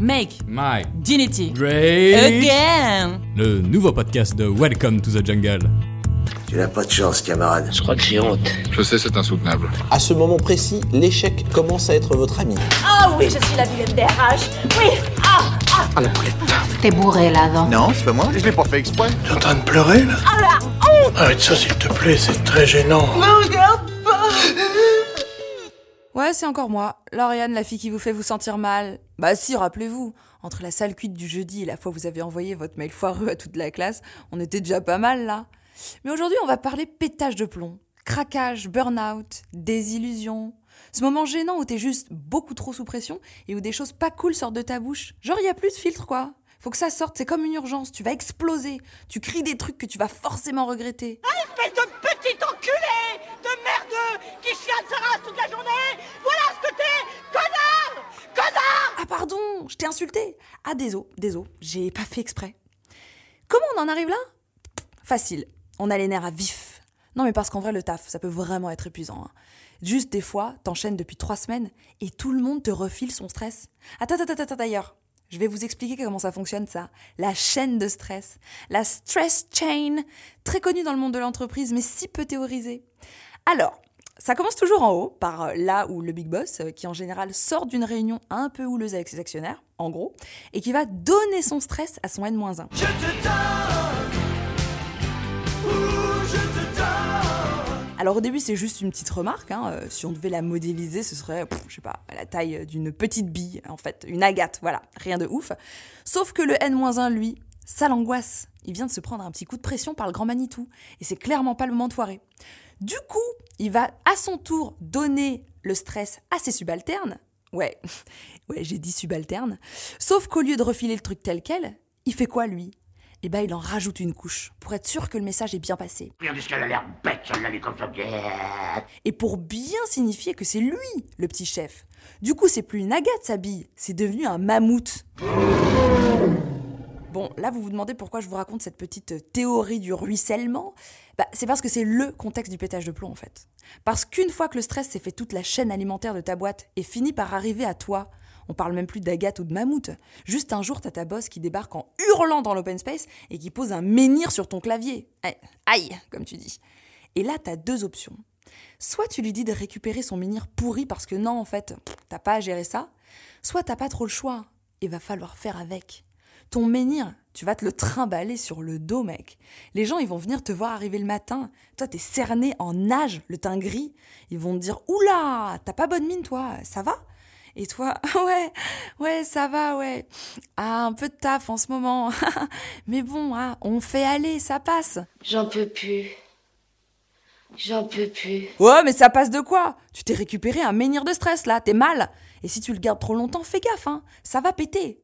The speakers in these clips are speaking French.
Make Mike, Dignity Drake, Again le nouveau podcast de Welcome to the Jungle. Tu n'as pas de chance, camarade. Je crois que j'ai honte. Je sais, c'est insoutenable. À ce moment précis, l'échec commence à être votre ami. Ah oui, je suis la vilaine des RH. Oui. Ah, ah, T'es bourré là-dedans. Non, c'est pas moi. Je l'ai pas fait exprès. T'es en train de pleurer là? Ah la honte. Arrête ça s'il te plaît, c'est très gênant. Me regarde pas. Ouais, c'est encore moi, Lauriane, la fille qui vous fait vous sentir mal. Bah si, rappelez-vous, entre la sale cuite du jeudi et la fois où vous avez envoyé votre mail foireux à toute la classe, on était déjà pas mal là. Mais aujourd'hui, on va parler pétage de plomb, craquage, burn-out, désillusion. Ce moment gênant où t'es juste beaucoup trop sous pression et où des choses pas cool sortent de ta bouche. Genre, y a plus de filtre quoi. Faut que ça sorte, c'est comme une urgence, tu vas exploser. Tu cries des trucs que tu vas forcément regretter. Espèce de petit enculé de merdeux qui chiale sa race toute la journée. Voilà ce que t'es, connard, connard. Ah pardon, je t'ai Ah désolé, désolé, j'ai pas fait exprès. Comment on en arrive là? Facile, on a les nerfs à vif. Non mais parce qu'en vrai le taf, ça peut vraiment être épuisant. hein. Juste des fois, t'enchaînes depuis trois semaines et tout le monde te refile son stress. Attends, attends, attends, d'ailleurs. Je vais vous expliquer comment ça fonctionne ça. La chaîne de stress. La stress chain. Très connue dans le monde de l'entreprise mais si peu théorisée. Alors, ça commence toujours en haut, par euh, là où le big boss, euh, qui en général sort d'une réunion un peu houleuse avec ses actionnaires, en gros, et qui va donner son stress à son N-1. Alors au début c'est juste une petite remarque, hein, euh, si on devait la modéliser ce serait, pff, je sais pas, à la taille d'une petite bille en fait, une agate, voilà, rien de ouf. Sauf que le N-1 lui, ça l'angoisse, il vient de se prendre un petit coup de pression par le grand Manitou, et c'est clairement pas le moment de foirer. Du coup, il va à son tour donner le stress à ses subalternes, ouais, ouais j'ai dit subalternes, sauf qu'au lieu de refiler le truc tel quel, il fait quoi lui? Eh ben, il en rajoute une couche, pour être sûr que le message est bien passé. Et pour bien signifier que c'est lui, le petit chef. Du coup, c'est plus une agate, sa bille, c'est devenu un mammouth. Bon, là, vous vous demandez pourquoi je vous raconte cette petite euh, théorie du ruissellement bah, C'est parce que c'est le contexte du pétage de plomb, en fait. Parce qu'une fois que le stress s'est fait toute la chaîne alimentaire de ta boîte et finit par arriver à toi, on parle même plus d'agate ou de mammouth. Juste un jour, t'as ta boss qui débarque en hurlant dans l'open space et qui pose un menhir sur ton clavier. Aïe, aïe, comme tu dis. Et là, t'as deux options. Soit tu lui dis de récupérer son menhir pourri parce que non, en fait, t'as pas à gérer ça. Soit t'as pas trop le choix et va falloir faire avec. Ton menhir, tu vas te le trimballer sur le dos, mec. Les gens, ils vont venir te voir arriver le matin. Toi, t'es cerné en nage, le teint gris. Ils vont te dire Oula, t'as pas bonne mine, toi, ça va? Et toi, ouais, ouais, ça va, ouais. Ah, un peu de taf en ce moment. Mais bon, ah, on fait aller, ça passe. J'en peux plus. J'en peux plus. Ouais, mais ça passe de quoi? Tu t'es récupéré un menhir de stress, là, t'es mal. Et si tu le gardes trop longtemps, fais gaffe, hein. Ça va péter.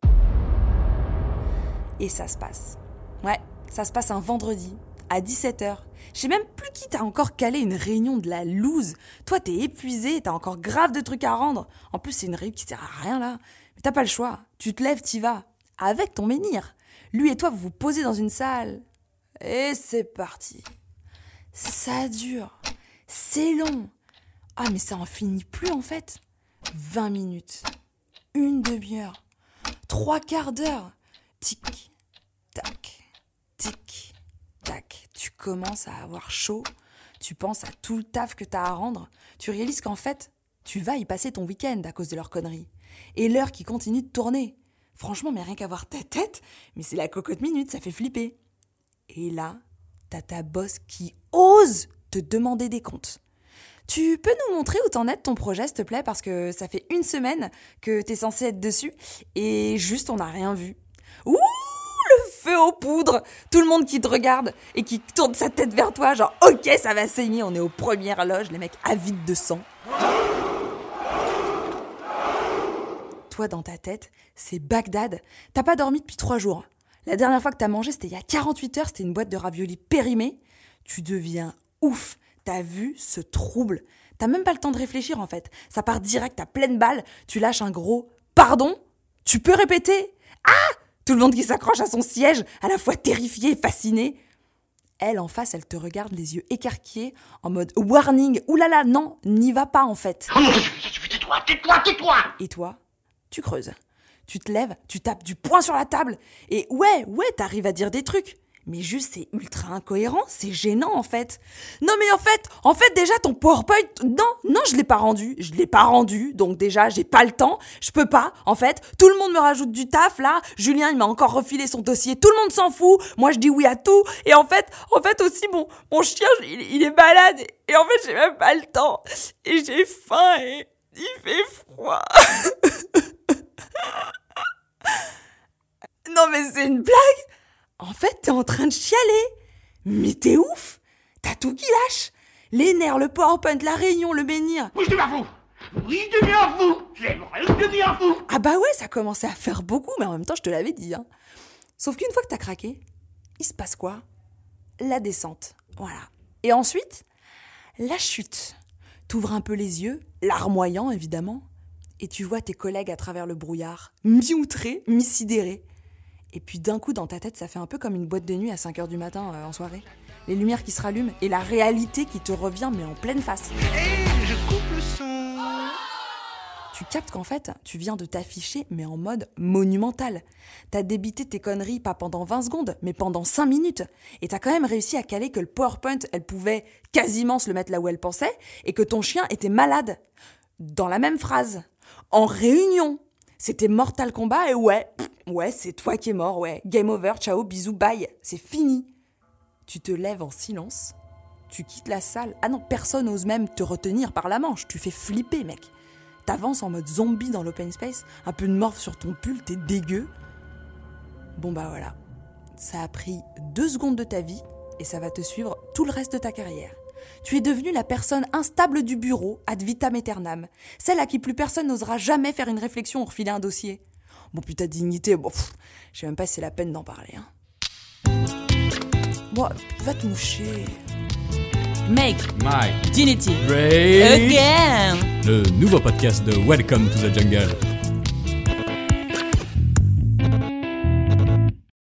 Et ça se passe. Ouais, ça se passe un vendredi, à 17h. Je sais même plus qui t'a encore calé une réunion de la loose. Toi, t'es épuisé, t'as encore grave de trucs à rendre. En plus, c'est une réunion qui sert à rien là. Mais t'as pas le choix. Tu te lèves, t'y vas. Avec ton menhir. Lui et toi, vous vous posez dans une salle. Et c'est parti. Ça dure. C'est long. Ah, mais ça en finit plus en fait. 20 minutes. Une demi-heure. Trois quarts d'heure. Tic, tic, tac. Tu commences à avoir chaud. Tu penses à tout le taf que t'as à rendre. Tu réalises qu'en fait, tu vas y passer ton week-end à cause de leurs conneries. Et l'heure qui continue de tourner. Franchement, mais rien qu'à voir ta tête, mais c'est la cocotte minute, ça fait flipper. Et là, t'as ta boss qui ose te demander des comptes. Tu peux nous montrer où t'en es de ton projet, s'il te plaît, parce que ça fait une semaine que t'es censé être dessus et juste on n'a rien vu. Ouh, feu aux poudres Tout le monde qui te regarde et qui tourne sa tête vers toi, genre ok, ça va saigner, on est aux premières loges, les mecs avides de sang. Toi, dans ta tête, c'est Bagdad. T'as pas dormi depuis trois jours. La dernière fois que t'as mangé, c'était il y a 48 heures, c'était une boîte de raviolis périmée. Tu deviens ouf. Ta vue se trouble. T'as même pas le temps de réfléchir en fait. Ça part direct à pleine balle. Tu lâches un gros pardon Tu peux répéter Ah Tout le monde qui s'accroche à son siège, à la fois terrifié et fasciné. Elle en face, elle te regarde les yeux écarquillés en mode warning. Oulala, non, n'y va pas en fait. Oh non, tais-toi, tais-toi, tais-toi Et toi, tu creuses. Tu te lèves, tu tapes du poing sur la table. Et ouais, ouais, t'arrives à dire des trucs. Mais juste, c'est ultra incohérent, c'est gênant en fait. Non mais en fait, en fait déjà ton PowerPoint, non, non, je l'ai pas rendu, je l'ai pas rendu, donc déjà j'ai pas le temps, je peux pas. En fait, tout le monde me rajoute du taf là. Julien il m'a encore refilé son dossier, tout le monde s'en fout. Moi je dis oui à tout. Et en fait, en fait aussi mon mon chien il, il est malade et en fait j'ai même pas le temps et j'ai faim et il fait froid. non mais c'est une blague. En fait, t'es en train de chialer. Mais t'es ouf T'as tout qui lâche Les nerfs, le PowerPoint, la réunion, le menhir. Oui, je deviens fou Oui, je deviens fou vrai, je deviens fou Ah bah ouais, ça commençait à faire beaucoup, mais en même temps, je te l'avais dit. Hein. Sauf qu'une fois que t'as craqué, il se passe quoi? La descente. Voilà. Et ensuite, la chute. T'ouvres un peu les yeux, larmoyant évidemment, et tu vois tes collègues à travers le brouillard, mi-outrés, mi-sidérés. Et puis d'un coup, dans ta tête, ça fait un peu comme une boîte de nuit à 5h du matin euh, en soirée. Les lumières qui se rallument et la réalité qui te revient, mais en pleine face. Et je coupe le son. Tu captes qu'en fait, tu viens de t'afficher, mais en mode monumental. T'as débité tes conneries pas pendant 20 secondes, mais pendant 5 minutes. Et t'as quand même réussi à caler que le PowerPoint, elle pouvait quasiment se le mettre là où elle pensait, et que ton chien était malade. Dans la même phrase. En réunion. C'était Mortal Kombat et ouais, pff, ouais, c'est toi qui es mort, ouais. Game over, ciao, bisous, bye. C'est fini. Tu te lèves en silence. Tu quittes la salle. Ah non, personne n'ose même te retenir par la manche. Tu fais flipper, mec. T'avances en mode zombie dans l'open space, un peu de morph sur ton pull, t'es dégueu. Bon bah voilà. Ça a pris deux secondes de ta vie et ça va te suivre tout le reste de ta carrière. Tu es devenu la personne instable du bureau, ad vitam aeternam. Celle à qui plus personne n'osera jamais faire une réflexion ou refiler un dossier. Bon, puis ta dignité, bon, je sais même pas si c'est la peine d'en parler. Hein. Bon, va te moucher. Make Mike, Dignity Ray, Again le nouveau podcast de Welcome to the Jungle.